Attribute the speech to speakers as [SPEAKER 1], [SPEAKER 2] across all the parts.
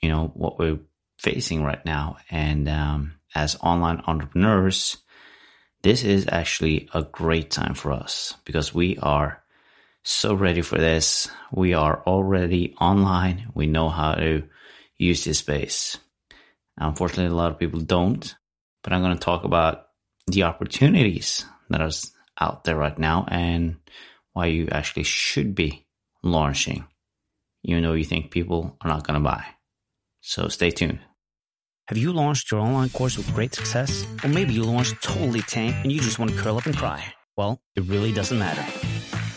[SPEAKER 1] you know, what we're facing right now. And um, as online entrepreneurs, this is actually a great time for us because we are so ready for this. We are already online. We know how to use this space. Unfortunately, a lot of people don't, but I'm going to talk about the opportunities that are out there right now and why you actually should be launching, even though you think people are not going to buy. So stay tuned. Have you launched your online course with great success? Or maybe you launched totally tank and you just want to curl up and cry? Well, it really doesn't matter.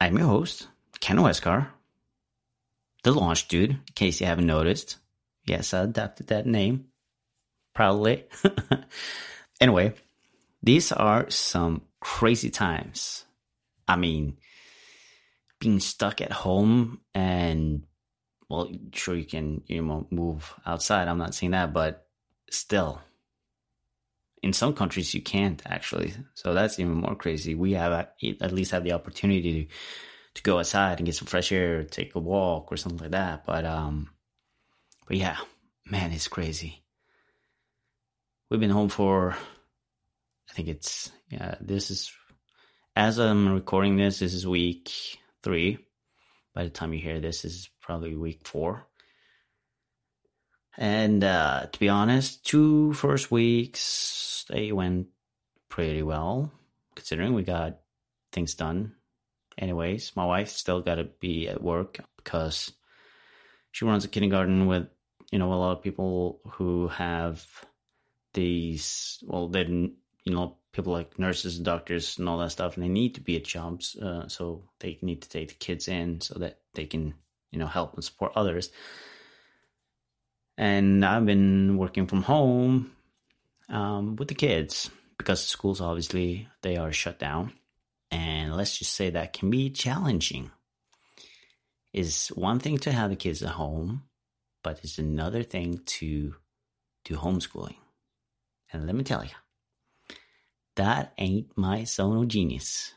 [SPEAKER 1] I'm your host, Ken Westgaard, the launch dude, in case you haven't noticed. Yes, I adopted that name. Proudly. anyway, these are some crazy times. I mean, being stuck at home and, well, sure you can, you know, move outside. I'm not saying that, but still, in some countries you can't actually. So that's even more crazy. We have at least have the opportunity to to go outside and get some fresh air take a walk or something like that. But um but yeah man it's crazy. We've been home for i think it's yeah this is as i'm recording this this is week three. By the time you hear this, this is probably week four and uh, to be honest, two first weeks they went pretty well, considering we got things done. Anyways, my wife still got to be at work because she runs a kindergarten with you know a lot of people who have these well they you know people like nurses and doctors and all that stuff and they need to be at jobs uh, so they need to take the kids in so that they can you know help and support others and I've been working from home um, with the kids because schools obviously they are shut down, and let's just say that can be challenging. Is one thing to have the kids at home, but it's another thing to do homeschooling. And let me tell you, that ain't my zone of genius.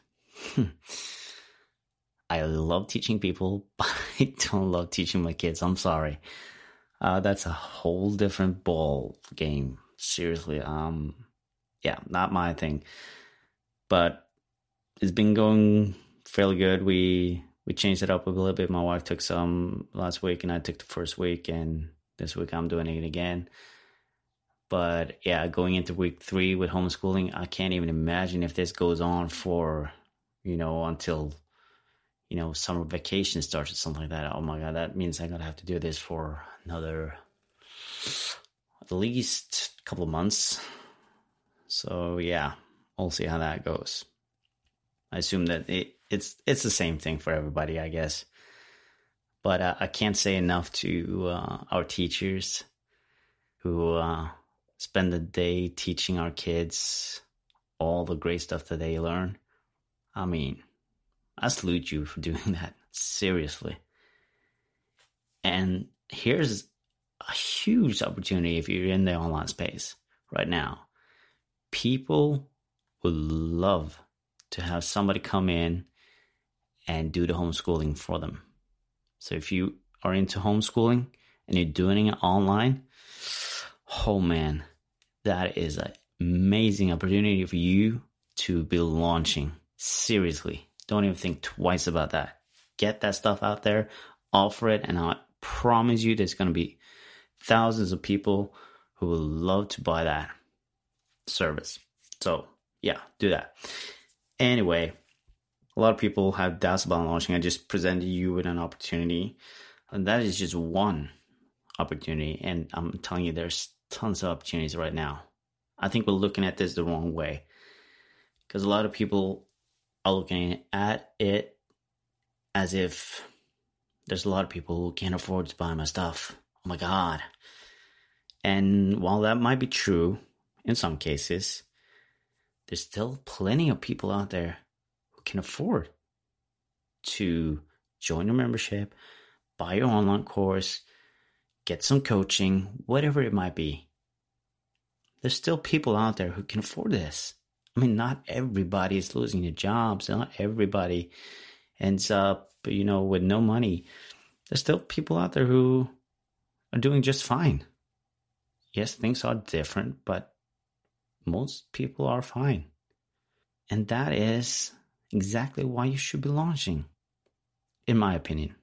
[SPEAKER 1] I love teaching people, but I don't love teaching my kids. I'm sorry uh, that's a whole different ball game. Seriously, um, yeah, not my thing. But it's been going fairly good. We we changed it up a little bit. My wife took some last week, and I took the first week, and this week I'm doing it again. But yeah, going into week three with homeschooling, I can't even imagine if this goes on for you know until you know summer vacation starts or something like that. Oh my god, that means I'm gonna have to do this for another at least couple of months. So yeah, we'll see how that goes. I assume that it, it's it's the same thing for everybody, I guess. But uh, I can't say enough to uh, our teachers who uh, spend the day teaching our kids all the great stuff that they learn. I mean, I salute you for doing that seriously. And here's a huge opportunity if you're in the online space right now. People would love to have somebody come in and do the homeschooling for them. So if you are into homeschooling and you're doing it online, oh man, that is an amazing opportunity for you to be launching. Seriously, don't even think twice about that. Get that stuff out there, offer it, and I promise you there's going to be thousands of people who will love to buy that service. So, yeah, do that. Anyway, a lot of people have doubts about launching. I just presented you with an opportunity, and that is just one opportunity. And I'm telling you, there's tons of opportunities right now. I think we're looking at this the wrong way because a lot of people are looking at it as if there's a lot of people who can't afford to buy my stuff. Oh my God. And while that might be true in some cases, there's still plenty of people out there who can afford to join a membership, buy your online course, get some coaching, whatever it might be. There's still people out there who can afford this. I mean, not everybody is losing their jobs. Not everybody ends up, you know, with no money. There's still people out there who are doing just fine. Yes, things are different, but most people are fine. And that is exactly why you should be launching, in my opinion.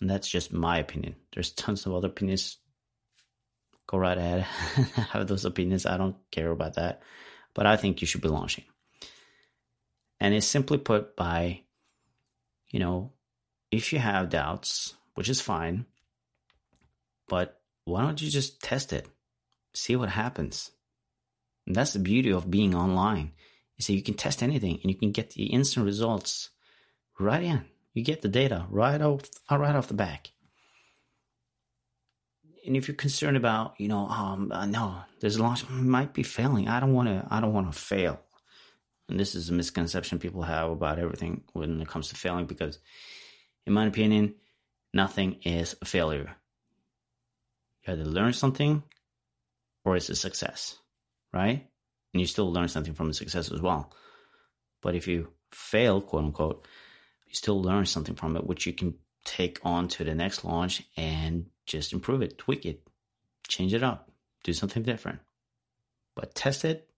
[SPEAKER 1] And that's just my opinion. There's tons of other opinions. Go right ahead. Have those opinions. I don't care about that. But I think you should be launching. And it's simply put by, you know, if you have doubts, which is fine, but why don't you just test it? See what happens. And that's the beauty of being online. Is that you can test anything and you can get the instant results right in. You get the data right off right off the back. And if you're concerned about, you know, um, uh, no, there's a launch might be failing. I don't want to. I don't want to fail. And this is a misconception people have about everything when it comes to failing, because, in my opinion, nothing is a failure. You either learn something, or it's a success, right? And you still learn something from the success as well. But if you fail, quote unquote, you still learn something from it, which you can take on to the next launch and just improve it, tweak it, change it up, do something different. But test it.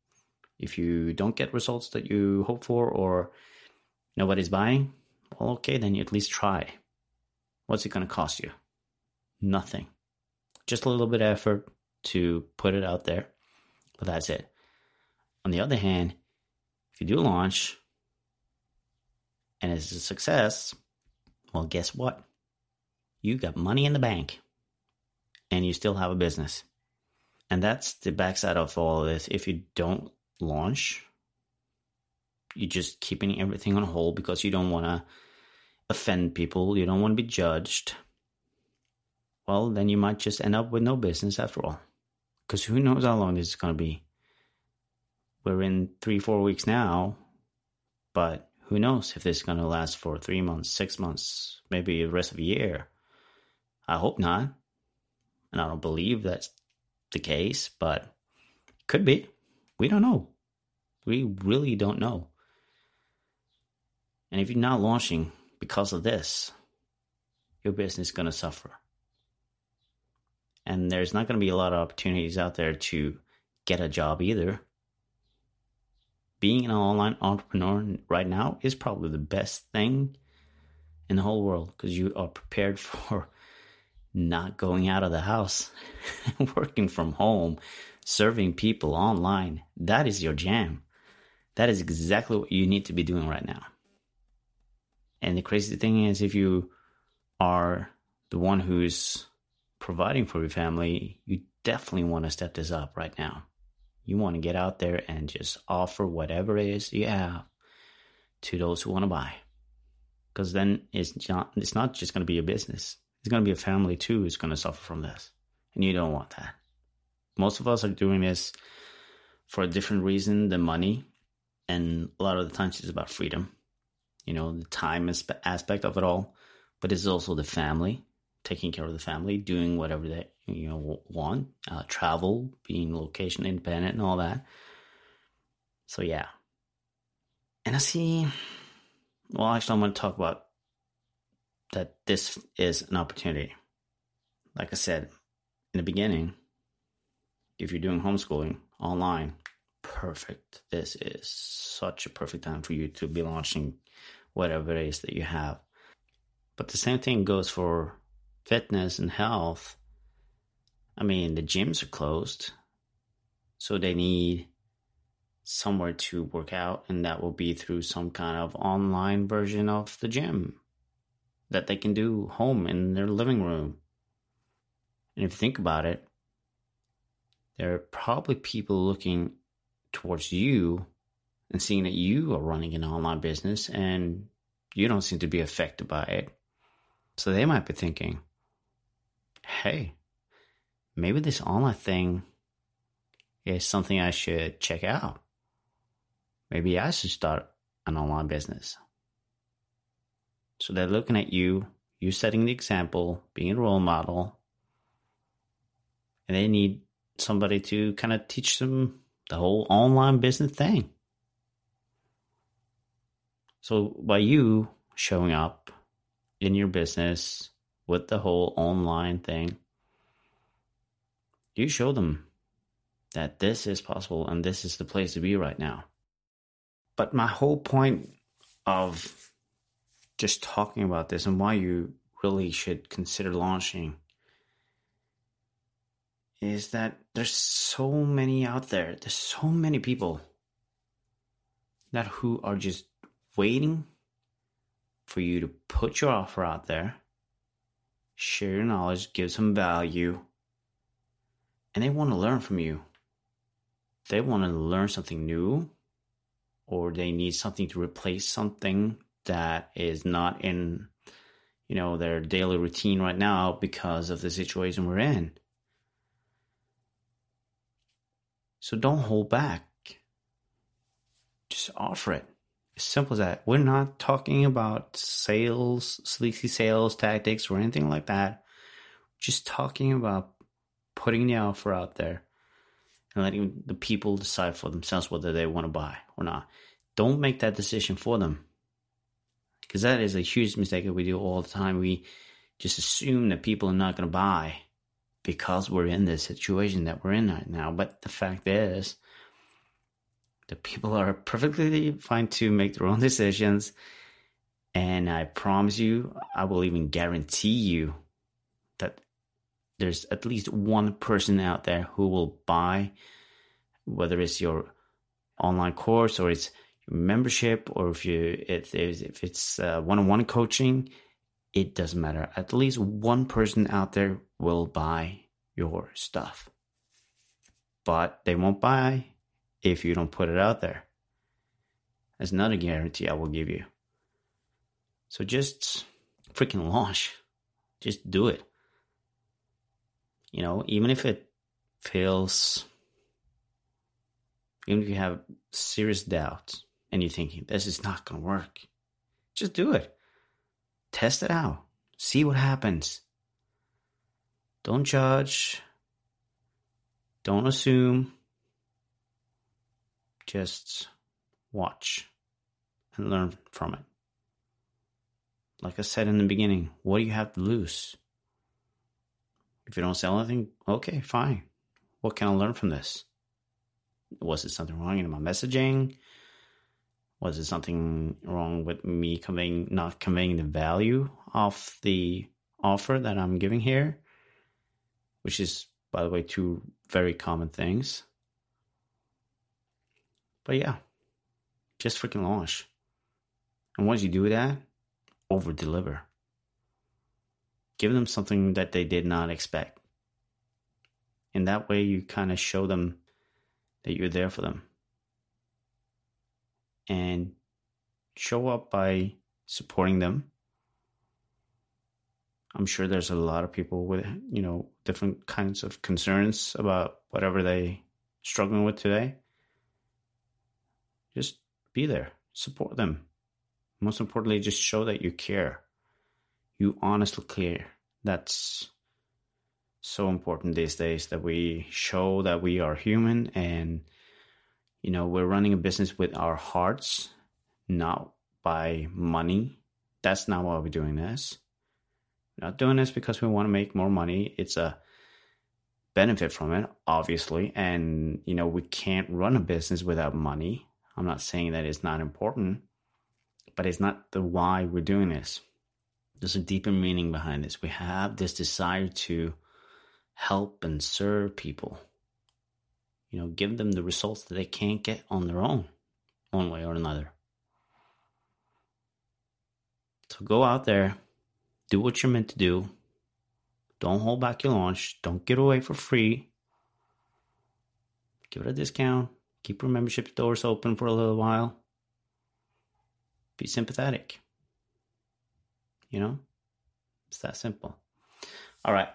[SPEAKER 1] If you don't get results that you hope for or nobody's buying, well, okay, then you at least try. What's it going to cost you? Nothing. Just a little bit of effort to put it out there, but that's it. On the other hand, if you do launch and it's a success, well, guess what? You got money in the bank and you still have a business. And that's the backside of all of this. If you don't launch, you're just keeping everything on hold because you don't want to offend people, you don't want to be judged. Well, then you might just end up with no business after all. Because who knows how long this is going to be? We're in three, four weeks now, but who knows if this is going to last for three months, six months, maybe the rest of the year. I hope not. And I don't believe that's the case, but could be. We don't know. We really don't know. And if you're not launching because of this, your business is going to suffer. And there's not going to be a lot of opportunities out there to get a job either being an online entrepreneur right now is probably the best thing in the whole world because you are prepared for not going out of the house, working from home, serving people online. That is your jam. That is exactly what you need to be doing right now. And the crazy thing is, if you are the one who's providing for your family, you definitely want to step this up right now. You want to get out there and just offer whatever it is you have to those who want to buy. Because then it's not, it's not just going to be a business. It's going to be a family too who's going to suffer from this. And you don't want that. Most of us are doing this for a different reason than money. And a lot of the times it's about freedom, you know, the time aspect of it all. But it's also the family, taking care of the family, doing whatever they you know want, uh, travel, being location independent, and all that. So yeah, and I see. Well, actually, I'm going to talk about that. This is an opportunity. Like I said in the beginning, if you're doing homeschooling online, perfect. This is such a perfect time for you to be launching whatever it is that you have. But the same thing goes for fitness and health I mean, the gyms are closed, so they need somewhere to work out, and that will be through some kind of online version of the gym that they can do home in their living room. And if you think about it, there are probably people looking towards you and seeing that you are running an online business and you don't seem to be affected by it. So they might be thinking, hey, maybe this online thing is something I should check out. Maybe I should start an online business. So they're looking at you, you setting the example, being a role model, and they need somebody to kind of teach them the whole online business thing. So by you showing up in your business with the whole online thing, you show them that this is possible and this is the place to be right now. But my whole point of just talking about this and why you really should consider launching is that there's so many out there. There's so many people that who are just waiting for you to put your offer out there, share your knowledge, give some value, and they want to learn from you. They want to learn something new, or they need something to replace something that is not in you know their daily routine right now because of the situation we're in. So don't hold back. Just offer it. As simple as that. We're not talking about sales sleazy sales tactics or anything like that. Just talking about putting the offer out there and letting the people decide for themselves whether they want to buy or not. Don't make that decision for them because that is a huge mistake that we do all the time. We just assume that people are not going to buy because we're in this situation that we're in right now. But the fact is, the people are perfectly fine to make their own decisions. And I promise you, I will even guarantee you that there's at least one person out there who will buy, whether it's your online course or it's membership or if you if, if it's uh, one-on-one coaching it doesn't matter. At least one person out there will buy your stuff. But they won't buy if you don't put it out there. That's not a guarantee i will give you. So just freaking launch. Just do it. You know even if it feels even if you have serious doubts and you're thinking, this is not going to work, just do it. Test it out. See what happens. Don't judge. Don't assume. Just watch and learn from it. Like I said in the beginning, what do you have to lose? If you don't sell anything, okay, fine. What can I learn from this? Was it something wrong in my messaging? Was it something wrong with me conveying not conveying the value of the offer that I'm giving here? Which is, by the way, two very common things. But yeah, just freaking launch. And once you do that, over deliver. Give them something that they did not expect. And that way you kind of show them that you're there for them and show up by supporting them. I'm sure there's a lot of people with, you know, different kinds of concerns about whatever they struggling with today. Just be there, support them. Most importantly, just show that you care. You honestly care. That's so important these days that we show that we are human and you know, we're running a business with our hearts, not by money. That's not why we're doing this. We're not doing this because we want to make more money. It's a benefit from it, obviously. And, you know, we can't run a business without money. I'm not saying that it's not important, but it's not the why we're doing this. There's a deeper meaning behind this. We have this desire to help and serve people. You know, give them the results that they can't get on their own, one way or another. So go out there, do what you're meant to do. Don't hold back your launch. Don't get away for free. Give it a discount. Keep your membership doors open for a little while. Be sympathetic. You know? It's that simple. All right.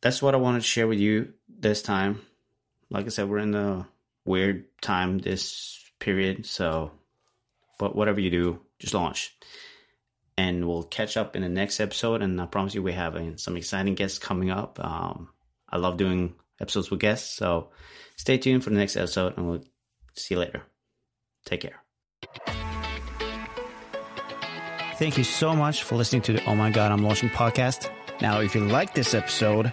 [SPEAKER 1] That's what I wanted to share with you this time. Like I said, we're in a weird time this period. So, but whatever you do, just launch. And we'll catch up in the next episode. And I promise you, we have uh, some exciting guests coming up. Um, I love doing episodes with guests. So stay tuned for the next episode and we'll see you later. Take care. Thank you so much for listening to the Oh My God, I'm Launching podcast. Now, if you like this episode,